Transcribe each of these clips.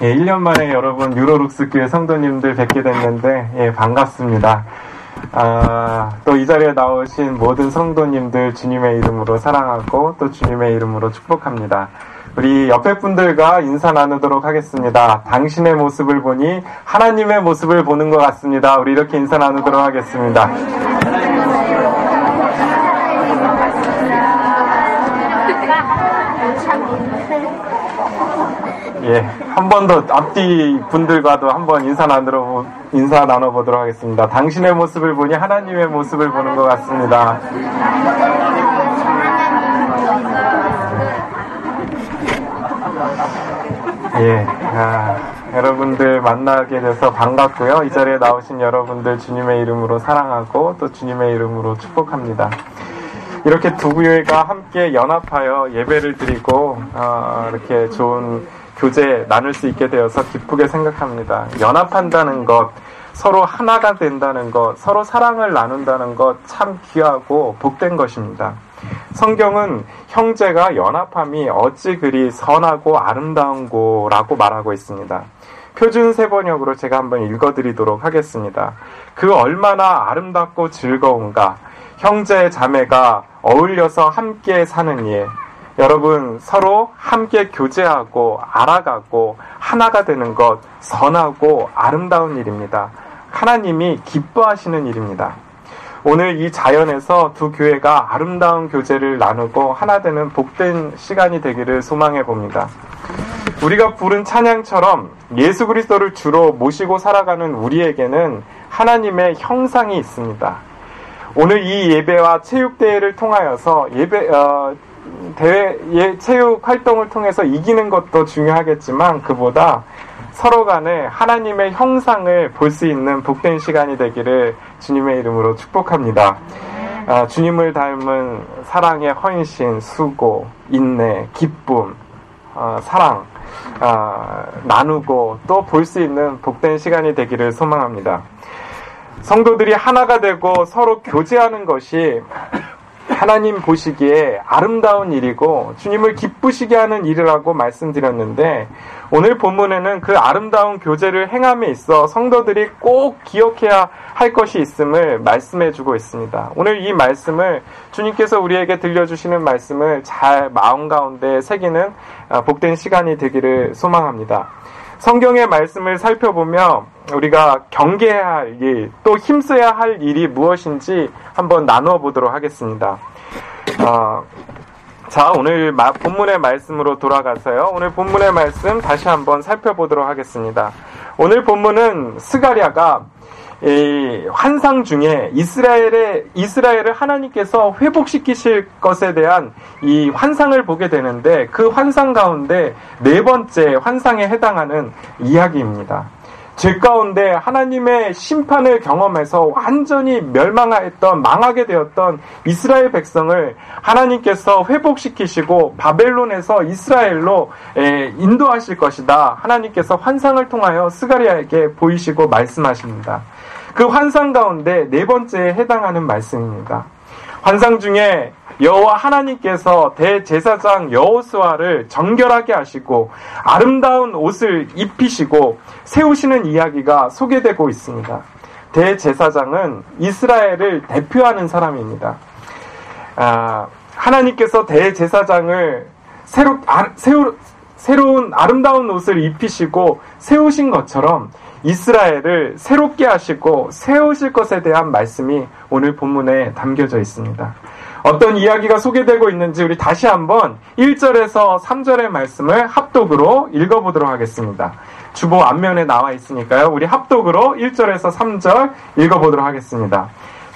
예, 1년 만에 여러분 유로룩스 교회 성도님들 뵙게 됐는데 예, 반갑습니다. 아, 또 이 자리에 나오신 모든 성도님들 주님의 이름으로 사랑하고 또 주님의 이름으로 축복합니다. 우리 옆에 분들과 인사 나누도록 하겠습니다. 당신의 모습을 보니 하나님의 모습을 보는 것 같습니다. 우리 이렇게 인사 나누도록 하겠습니다. 예, 한 번 더 앞뒤 분들과도 한 번 인사 나누러 인사 나눠보도록 하겠습니다. 당신의 모습을 보니 하나님의 모습을 보는 것 같습니다. 예, 아, 여러분들 만나게 돼서 반갑고요. 이 자리에 나오신 여러분들 주님의 이름으로 사랑하고 또 주님의 이름으로 축복합니다. 이렇게 두 교회가 함께 연합하여 예배를 드리고 어, 이렇게 좋은 교제 나눌 수 있게 되어서 기쁘게 생각합니다. 연합한다는 것, 서로 하나가 된다는 것, 서로 사랑을 나눈다는 것 참 귀하고 복된 것입니다. 성경은 형제가 연합함이 어찌 그리 선하고 아름다운고라고 말하고 있습니다. 표준 세번역으로 제가 한번 읽어드리도록 하겠습니다. 그 얼마나 아름답고 즐거운가. 형제 자매가 어울려서 함께 사는 일. 여러분 서로 함께 교제하고 알아가고 하나가 되는 것 선하고 아름다운 일입니다. 하나님이 기뻐하시는 일입니다. 오늘 이 자연에서 두 교회가 아름다운 교제를 나누고 하나 되는 복된 시간이 되기를 소망해 봅니다. 우리가 부른 찬양처럼 예수 그리스도를 주로 모시고 살아가는 우리에게는 하나님의 형상이 있습니다. 오늘 이 예배와 체육대회를 통하여서 예배, 어, 대회, 예, 체육 활동을 통해서 이기는 것도 중요하겠지만 그보다 서로 간에 하나님의 형상을 볼 수 있는 복된 시간이 되기를 주님의 이름으로 축복합니다. 아, 주님을 닮은 사랑의 헌신, 수고, 인내, 기쁨, 어, 사랑, 어, 나누고 또 볼 수 있는 복된 시간이 되기를 소망합니다. 성도들이 하나가 되고 서로 교제하는 것이 하나님 보시기에 아름다운 일이고 주님을 기쁘시게 하는 일이라고 말씀드렸는데 오늘 본문에는 그 아름다운 교제를 행함에 있어 성도들이 꼭 기억해야 할 것이 있음을 말씀해 주고 있습니다. 오늘 이 말씀을 주님께서 우리에게 들려주시는 말씀을 잘 마음 가운데 새기는 아, 복된 시간이 되기를 소망합니다. 성경의 말씀을 살펴보며 우리가 경계해야 할 일, 또 힘써야 할 일이 무엇인지 한번 나누어 보도록 하겠습니다. 어, 자, 오늘 마, 본문의 말씀으로 돌아가서요. 오늘 본문의 말씀 다시 한번 살펴보도록 하겠습니다. 오늘 본문은 이 환상 중에 이스라엘의 이스라엘을 하나님께서 회복시키실 것에 대한 이 환상을 보게 되는데 그 환상 가운데 네 번째 환상에 해당하는 이야기입니다. 죄 가운데 하나님의 심판을 경험해서 완전히 멸망했던 망하게 되었던 이스라엘 백성을 하나님께서 회복시키시고 바벨론에서 이스라엘로 인도하실 것이다. 하나님께서 환상을 통하여 스가리아에게 보이시고 말씀하십니다. 그 환상 가운데 네 번째에 해당하는 말씀입니다. 환상 중에 여호와 하나님께서 대제사장 여호수아를 정결하게 하시고 아름다운 옷을 입히시고 세우시는 이야기가 소개되고 있습니다. 대제사장은 이스라엘을 대표하는 사람입니다. 아, 하나님께서 대제사장을 새로, 아, 새로, 새로운 아름다운 옷을 입히시고 세우신 것처럼 이스라엘을 새롭게 하시고 세우실 것에 대한 말씀이 오늘 본문에 담겨져 있습니다. 어떤 이야기가 소개되고 있는지 우리 다시 한번 1절에서 3절의 말씀을 합독으로 읽어보도록 하겠습니다. 주보 앞면에 나와 있으니까요. 우리 합독으로 1절에서 3절 읽어보도록 하겠습니다.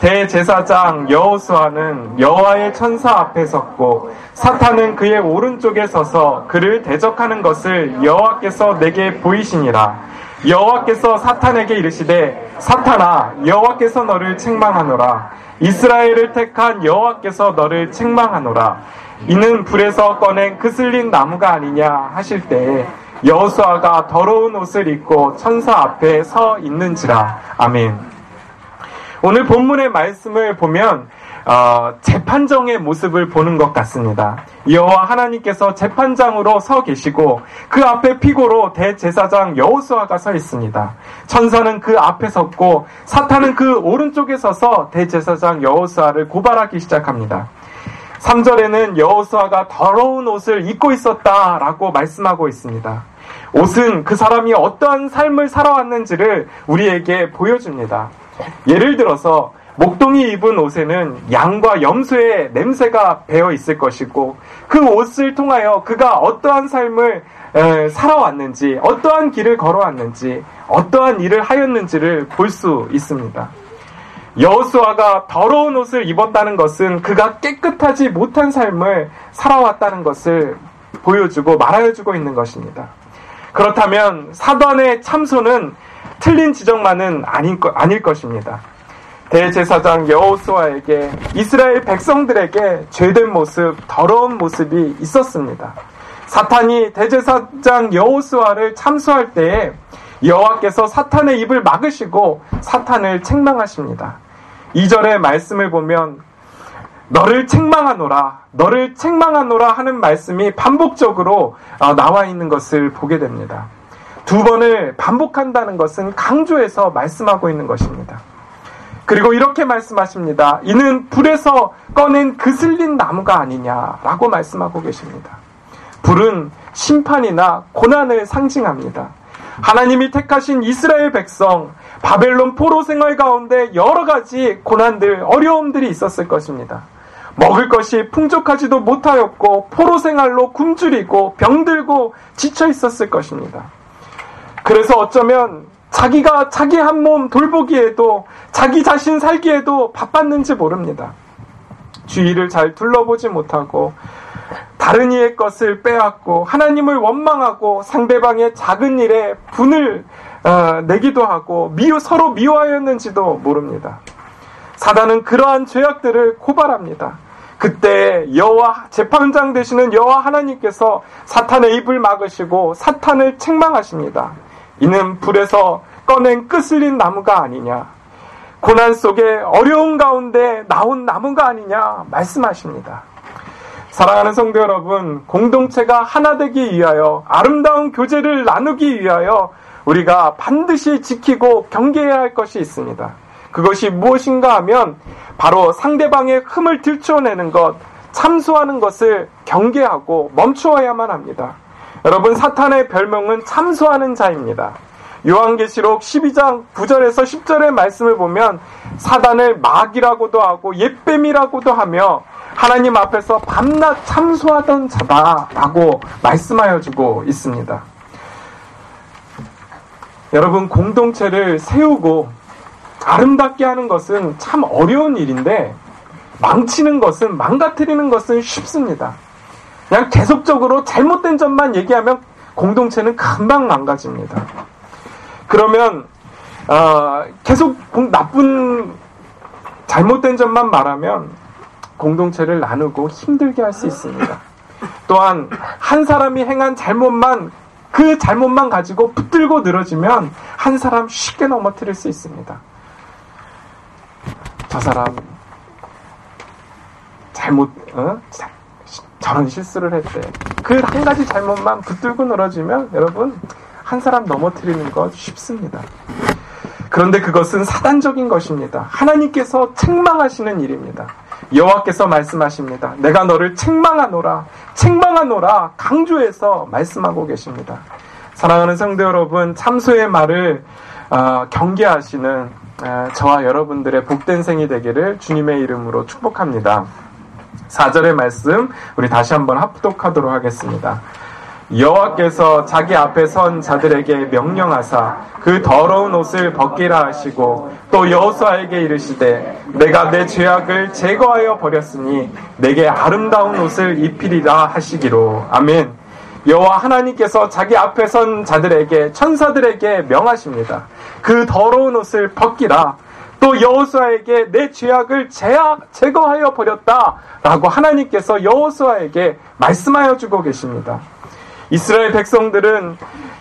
대제사장 여호수아는 여호와의 천사 앞에 섰고 사탄은 그의 오른쪽에 서서 그를 대적하는 것을 여호와께서 내게 보이시니라. 여호와께서 사탄에게 이르시되 사탄아 여호와께서 너를 책망하노라. 이스라엘을 택한 여호와께서 너를 책망하노라. 이는 불에서 꺼낸 그슬린 나무가 아니냐 하실 때에 여호수아가 더러운 옷을 입고 천사 앞에 서 있는지라. 아멘. 오늘 본문의 말씀을 보면 어, 재판정의 모습을 보는 것 같습니다. 여호와 하나님께서 재판장으로 서 계시고 그 앞에 피고로 대제사장 여호수아가 서 있습니다. 천사는 그 앞에 섰고 사탄은 그 오른쪽에 서서 대제사장 여호수아를 고발하기 시작합니다. 3절에는 여호수아가 더러운 옷을 입고 있었다라고 말씀하고 있습니다. 옷은 그 사람이 어떠한 삶을 살아왔는지를 우리에게 보여줍니다. 예를 들어서 목동이 입은 옷에는 양과 염소의 냄새가 배어 있을 것이고 그 옷을 통하여 그가 어떠한 삶을 살아왔는지 어떠한 길을 걸어왔는지 어떠한 일을 하였는지를 볼 수 있습니다. 여호수아가 더러운 옷을 입었다는 것은 그가 깨끗하지 못한 삶을 살아왔다는 것을 보여주고 말하여주고 있는 것입니다. 그렇다면 사단의 참소는 틀린 지적만은 아닐, 아닐 것입니다. 대제사장 여호수아에게 이스라엘 백성들에게 죄된 모습, 더러운 모습이 있었습니다. 사탄이 대제사장 여호수아를 참수할 때에 여호와께서 사탄의 입을 막으시고 사탄을 책망하십니다. 2절의 말씀을 보면 너를 책망하노라, 너를 책망하노라 하는 말씀이 반복적으로 어, 나와 있는 것을 보게 됩니다. 두 번을 반복한다는 것은 강조해서 말씀하고 있는 것입니다. 그리고 이렇게 말씀하십니다. 이는 불에서 꺼낸 그슬린 나무가 아니냐라고 말씀하고 계십니다. 불은 심판이나 고난을 상징합니다. 하나님이 택하신 이스라엘 백성, 바벨론 포로 생활 가운데 여러 가지 고난들, 어려움들이 있었을 것입니다. 먹을 것이 풍족하지도 못하였고, 포로 생활로 굶주리고, 병들고, 지쳐 있었을 것입니다. 그래서 어쩌면 자기가 자기 한 몸 돌보기에도 자기 자신 살기에도 바빴는지 모릅니다. 주위를 잘 둘러보지 못하고 다른 이의 것을 빼앗고 하나님을 원망하고 상대방의 작은 일에 분을 어, 내기도 하고 미워, 서로 미워하였는지도 모릅니다. 사단은 그러한 죄악들을 고발합니다. 그때 여호와 재판장 되시는 여호와 하나님께서 사탄의 입을 막으시고 사탄을 책망하십니다. 이는 불에서 꺼낸 끄슬린 나무가 아니냐. 고난 속에 어려운 가운데 나온 나무가 아니냐 말씀하십니다. 사랑하는 성도 여러분, 공동체가 하나 되기 위하여 아름다운 교제를 나누기 위하여 우리가 반드시 지키고 경계해야 할 것이 있습니다. 그것이 무엇인가 하면 바로 상대방의 흠을 들춰내는 것, 참소하는 것을 경계하고 멈추어야만 합니다. 여러분, 사탄의 별명은 참소하는 자입니다. 요한계시록 12장 9절에서 10절의 말씀을 보면 사단을 마귀라고도 하고 옛뱀이라고도 하며 하나님 앞에서 밤낮 참소하던 자다라고 말씀하여 주고 있습니다. 여러분 공동체를 세우고 아름답게 하는 것은 참 어려운 일인데 망치는 것은 망가뜨리는 것은 쉽습니다. 그냥 계속적으로 잘못된 점만 얘기하면 공동체는 금방 망가집니다. 그러면 어, 계속 나쁜 잘못된 점만 말하면 공동체를 나누고 힘들게 할 수 있습니다. 또한 한 사람이 행한 잘못만 그 잘못만 가지고 붙들고 늘어지면 한 사람 쉽게 넘어뜨릴 수 있습니다. 저 사람 잘못 어? 저런 실수를 했대. 그 한 가지 잘못만 붙들고 늘어지면 여러분 한 사람 넘어뜨리는 것 쉽습니다. 그런데 그것은 사단적인 것입니다. 하나님께서 책망하시는 일입니다. 여호와께서 말씀하십니다. 내가 너를 책망하노라, 책망하노라 강조해서 말씀하고 계십니다. 사랑하는 성도 여러분, 참소의 말을 어, 경계하시는 어, 저와 여러분들의 복된 생이 되기를 주님의 이름으로 축복합니다. 4절의 말씀 우리 다시 한번 합독하도록 하겠습니다. 여호와께서 자기 앞에 선 자들에게 명령하사 그 더러운 옷을 벗기라 하시고 또 여호수아에게 이르시되 내가 내 죄악을 제거하여 버렸으니 내게 아름다운 옷을 입히리라 하시기로 아멘. 여호와 하나님께서 자기 앞에 선 자들에게 천사들에게 명하십니다. 그 더러운 옷을 벗기라. 또 여호수아에게 내 죄악을 제악, 제거하여 버렸다라고 하나님께서 여호수아에게 말씀하여 주고 계십니다. 이스라엘 백성들은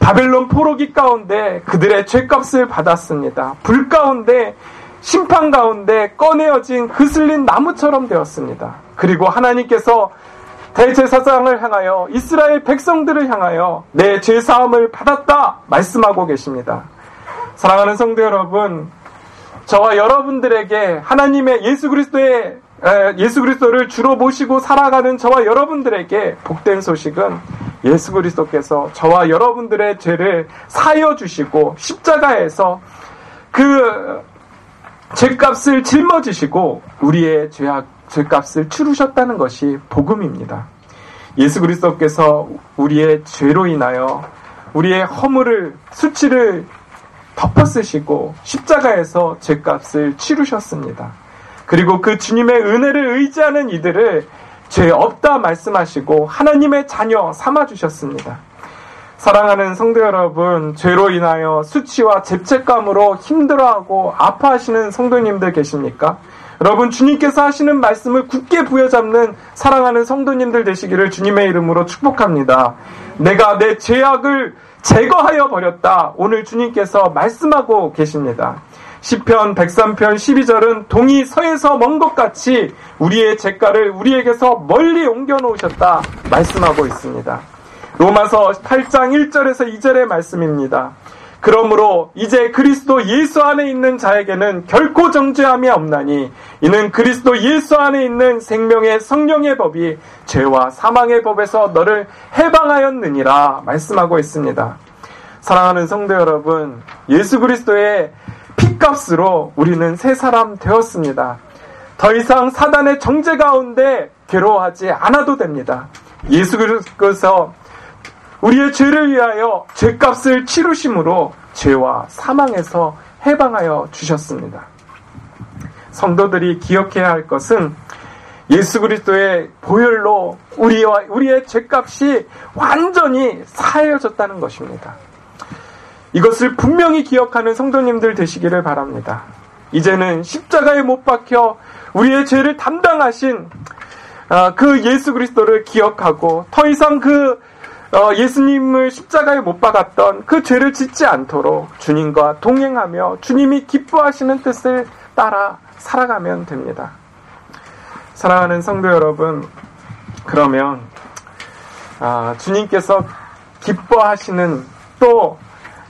바벨론 포로기 가운데 그들의 죄값을 받았습니다. 불 가운데 심판 가운데 꺼내어진 그슬린 나무처럼 되었습니다. 그리고 하나님께서 대제사장을 향하여 이스라엘 백성들을 향하여 내 죄사함을 받았다 말씀하고 계십니다. 사랑하는 성도 여러분, 저와 여러분들에게 하나님의 예수 그리스도의 예수 그리스도를 주로 모시고 살아가는 저와 여러분들에게 복된 소식은 예수 그리스도께서 저와 여러분들의 죄를 사여 주시고 십자가에서 그 죄값을 짊어지시고 우리의 죄악 죄값을 치르셨다는 것이 복음입니다. 예수 그리스도께서 우리의 죄로 인하여 우리의 허물을 수치를 덮어 쓰시고 십자가에서 죄값을 치르셨습니다. 그리고 그 주님의 은혜를 의지하는 이들을 죄 없다 말씀하시고 하나님의 자녀 삼아 주셨습니다. 사랑하는 성도 여러분, 죄로 인하여 수치와 죄책감으로 힘들어하고 아파하시는 성도님들 계십니까? 여러분, 주님께서 하시는 말씀을 굳게 부여잡는 사랑하는 성도님들 되시기를 주님의 이름으로 축복합니다. 내가 내 죄악을 제거하여 버렸다. 오늘 주님께서 말씀하고 계십니다. 시편 103편 12절은 동이 서에서 먼 것 같이 우리의 죄가를 우리에게서 멀리 옮겨 놓으셨다 말씀하고 있습니다. 로마서 8장 1절에서 2절의 말씀입니다. 그러므로 이제 그리스도 예수 안에 있는 자에게는 결코 정죄함이 없나니 이는 그리스도 예수 안에 있는 생명의 성령의 법이 죄와 사망의 법에서 너를 해방하였느니라 말씀하고 있습니다. 사랑하는 성도 여러분, 예수 그리스도의 피값으로 우리는 새 사람 되었습니다. 더 이상 사단의 정죄 가운데 괴로워하지 않아도 됩니다. 예수 그리스도께서 우리의 죄를 위하여 죄값을 치르심으로 죄와 사망에서 해방하여 주셨습니다. 성도들이 기억해야 할 것은 예수 그리스도의 보혈로 우리와 우리의 죄값이 완전히 사해졌다는 것입니다. 이것을 분명히 기억하는 성도님들 되시기를 바랍니다. 이제는 십자가에 못 박혀 우리의 죄를 담당하신 아, 그 예수 그리스도를 기억하고 더 이상 그 어, 예수님을 십자가에 못 박았던 그 죄를 짓지 않도록 주님과 동행하며 주님이 기뻐하시는 뜻을 따라 살아가면 됩니다. 사랑하는 성도 여러분, 그러면 아, 주님께서 기뻐하시는 또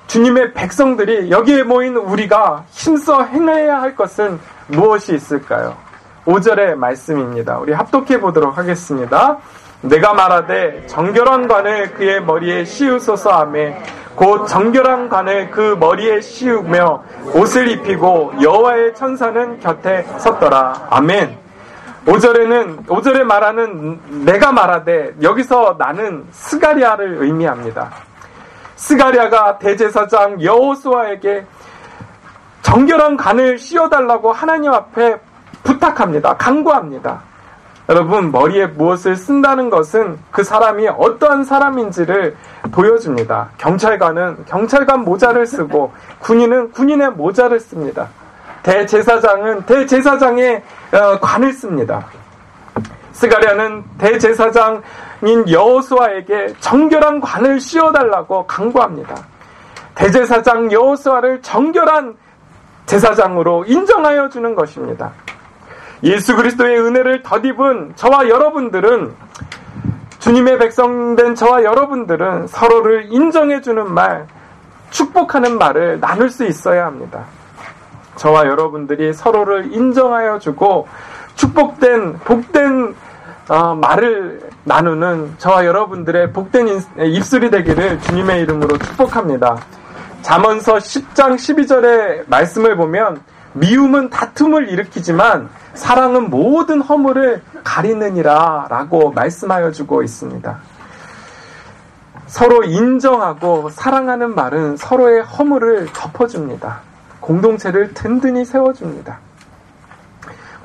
주님의 백성들이 여기에 모인 우리가 힘써 행해야 할 것은 무엇이 있을까요? 5절의 말씀입니다. 우리 합독해 보도록 하겠습니다. 내가 말하되 정결한 관을 그의 머리에 씌우소서 하매 곧 정결한 관을 그 머리에 씌우며 옷을 입히고 여호와의 천사는 곁에 섰더라. 아멘. 5절에는 5절에 말하는 내가 말하되 여기서 나는 스가랴를 의미합니다. 스가랴가 대제사장 여호수아에게 정결한 관을 씌워달라고 하나님 앞에 부탁합니다. 간구합니다. 여러분, 머리에 무엇을 쓴다는 것은 그 사람이 어떠한 사람인지를 보여줍니다. 경찰관은 경찰관 모자를 쓰고 군인은 군인의 모자를 씁니다. 대제사장은 대제사장의 어, 관을 씁니다. 스가랴는 대제사장인 여호수아에게 정결한 관을 씌워달라고 강구합니다. 대제사장 여호수아를 정결한 제사장으로 인정하여 주는 것입니다. 예수 그리스도의 은혜를 덧입은 저와 여러분들은 주님의 백성된 저와 여러분들은 서로를 인정해 주는 말, 축복하는 말을 나눌 수 있어야 합니다. 저와 여러분들이 서로를 인정하여 주고 축복된 복된 어, 말을 나누는 저와 여러분들의 복된 입술이 되기를 주님의 이름으로 축복합니다. 잠언서 10장 12절의 말씀을 보면 미움은 다툼을 일으키지만 사랑은 모든 허물을 가리느니라 라고 말씀하여 주고 있습니다. 서로 인정하고 사랑하는 말은 서로의 허물을 덮어줍니다. 공동체를 든든히 세워줍니다.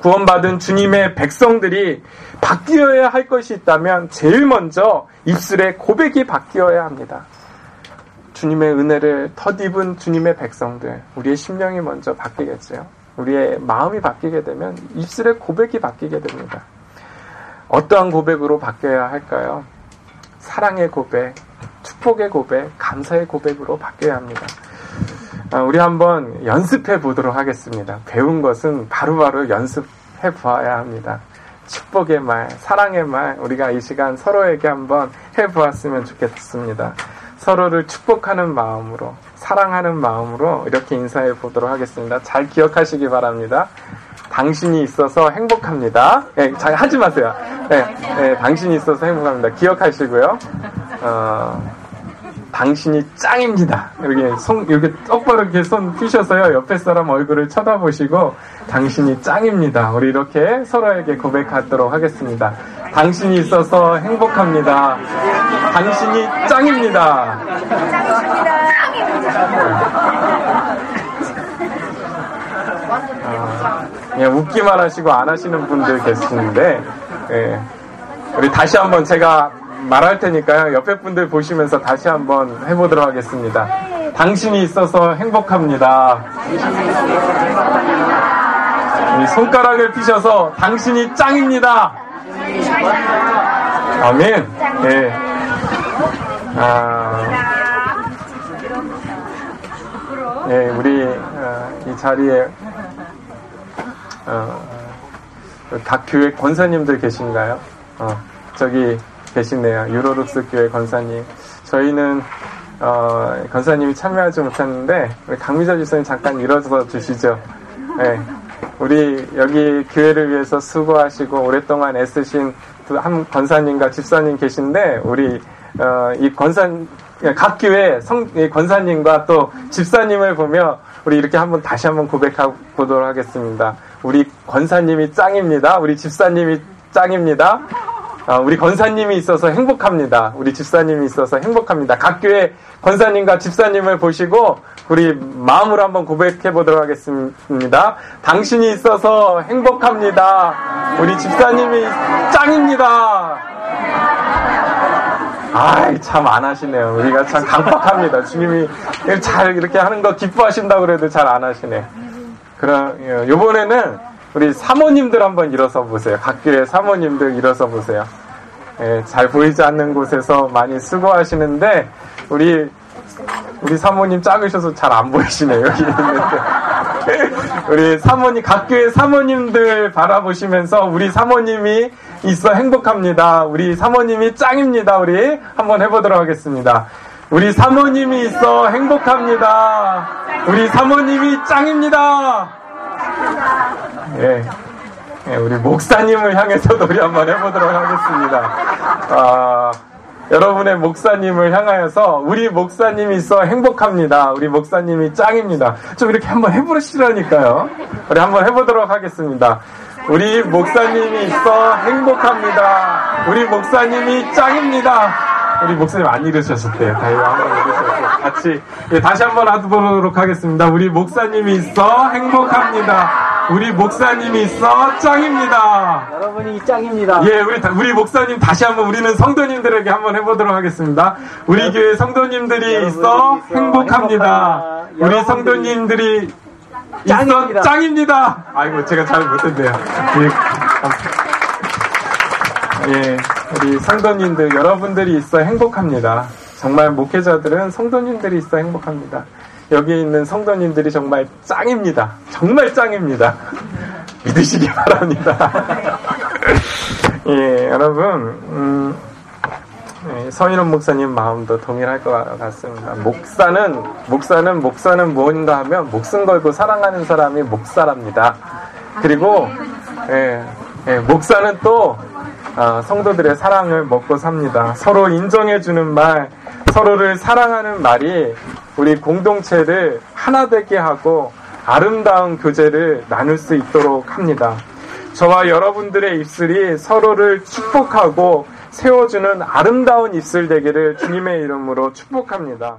구원받은 주님의 백성들이 바뀌어야 할 것이 있다면 제일 먼저 입술에 고백이 바뀌어야 합니다. 주님의 은혜를 덧입은 주님의 백성들, 우리의 심령이 먼저 바뀌겠죠. 우리의 마음이 바뀌게 되면 입술의 고백이 바뀌게 됩니다. 어떠한 고백으로 바뀌어야 할까요? 사랑의 고백, 축복의 고백, 감사의 고백으로 바뀌어야 합니다. 어, 우리 한번 연습해 보도록 하겠습니다. 배운 것은 바로바로 바로 연습해 보아야 합니다. 축복의 말, 사랑의 말, 우리가 이 시간 서로에게 한번 해 보았으면 좋겠습니다. 서로를 축복하는 마음으로, 사랑하는 마음으로 이렇게 인사해 보도록 하겠습니다. 잘 기억하시기 바랍니다. 당신이 있어서 행복합니다. 네, 잘 하지 마세요. 네, 네, 당신이 있어서 행복합니다. 기억하시고요. 어, 당신이 짱입니다. 이렇게 손, 이렇게 똑바로 이렇게 손 펴셔서요. 옆에 사람 얼굴을 쳐다보시고, 당신이 짱입니다. 우리 이렇게 서로에게 고백하도록 하겠습니다. 당신이 있어서 행복합니다. 당신이 짱입니다. 아, 그냥 웃기만 하시고 안 하시는 분들 계시는데, 예. 우리 다시 한번 제가 말할 테니까요. 옆에 분들 보시면서 다시 한번 해보도록 하겠습니다. 당신이 있어서 행복합니다. 손가락을 피셔서 당신이 짱입니다. 아멘. 예. 아, 예, 우리 어, 이 자리에 어, 각 교회 권사님들 계신가요? 어, 저기 계시네요. 유로룩스 교회 권사님. 저희는 어, 권사님이 참여하지 못했는데 우리 강미자 집사님 잠깐 일어서 주시죠. 네. 우리 여기 교회를 위해서 수고하시고 오랫동안 애쓰신 한 권사님과 집사님 계신데 우리 어, 이 권사 각 교회 성 권사님과 또 집사님을 보며 우리 이렇게 한번 다시 한번 고백하고 보도록 하겠습니다. 우리 권사님이 짱입니다. 우리 집사님이 짱입니다. 어, 우리 권사님이 있어서 행복합니다. 우리 집사님이 있어서 행복합니다. 각 교회 권사님과 집사님을 보시고 우리 마음으로 한번 고백해 보도록 하겠습니다. 당신이 있어서 행복합니다. 우리 집사님이 짱입니다. 아이, 참 안 하시네요. 우리가 참 강박합니다. 주님이 잘 이렇게 하는 거 기뻐하신다고 그래도 잘 안 하시네. 그럼, 요번에는 우리 사모님들 한번 일어서 보세요. 각교의 사모님들 일어서 보세요. 예, 잘 보이지 않는 곳에서 많이 수고하시는데 우리 우리 사모님 작으셔서 잘 안 보이시네요. 여기 있는데. 우리 사모님 각교의 사모님들 바라보시면서 우리 사모님이 있어 행복합니다. 우리 사모님이 짱입니다. 우리 한번 해보도록 하겠습니다. 우리 사모님이 있어 행복합니다. 우리 사모님이 짱입니다. 예. 예, 우리 목사님을 향해서도 우리 한번 해보도록 하겠습니다. 아, 여러분의 목사님을 향하여서 우리 목사님이 있어 행복합니다. 우리 목사님이 짱입니다. 좀 이렇게 한번 해보시라니까요. 우리 한번 해보도록 하겠습니다. 우리 목사님이 있어 행복합니다. 우리 목사님이 짱입니다. 우리 목사님 안 잃으셨었대요. 다이거 한번 읽으셨어요. 같이 예, 다시 한번 하도록 하겠습니다. 우리 목사님이 있어 행복합니다. 우리 목사님이 있어 짱입니다. 여러분이 짱입니다. 예, 우리 우리 목사님 다시 한번 우리는 성도님들에게 한번 해보도록 하겠습니다. 우리 교회 성도님들이 있어 행복합니다. 우리 성도님들이 짱입니다. 있어 짱입니다. 아이고 제가 잘 못했네요. 예, 예. 우리 성도님들 여러분들이 있어 행복합니다. 정말 목회자들은 성도님들이 있어 행복합니다. 여기 있는 성도님들이 정말 짱입니다. 정말 짱입니다. 믿으시기 바랍니다. 예, 여러분, 음, 예, 서인원 목사님 마음도 동일할 것 같습니다. 목사는, 목사는, 목사는 무엇인가 하면 목숨 걸고 사랑하는 사람이 목사랍니다. 그리고, 예, 예, 목사는 또 아, 성도들의 사랑을 먹고 삽니다. 서로 인정해주는 말, 서로를 사랑하는 말이 우리 공동체를 하나 되게 하고 아름다운 교제를 나눌 수 있도록 합니다. 저와 여러분들의 입술이 서로를 축복하고 세워주는 아름다운 입술 되기를 주님의 이름으로 축복합니다.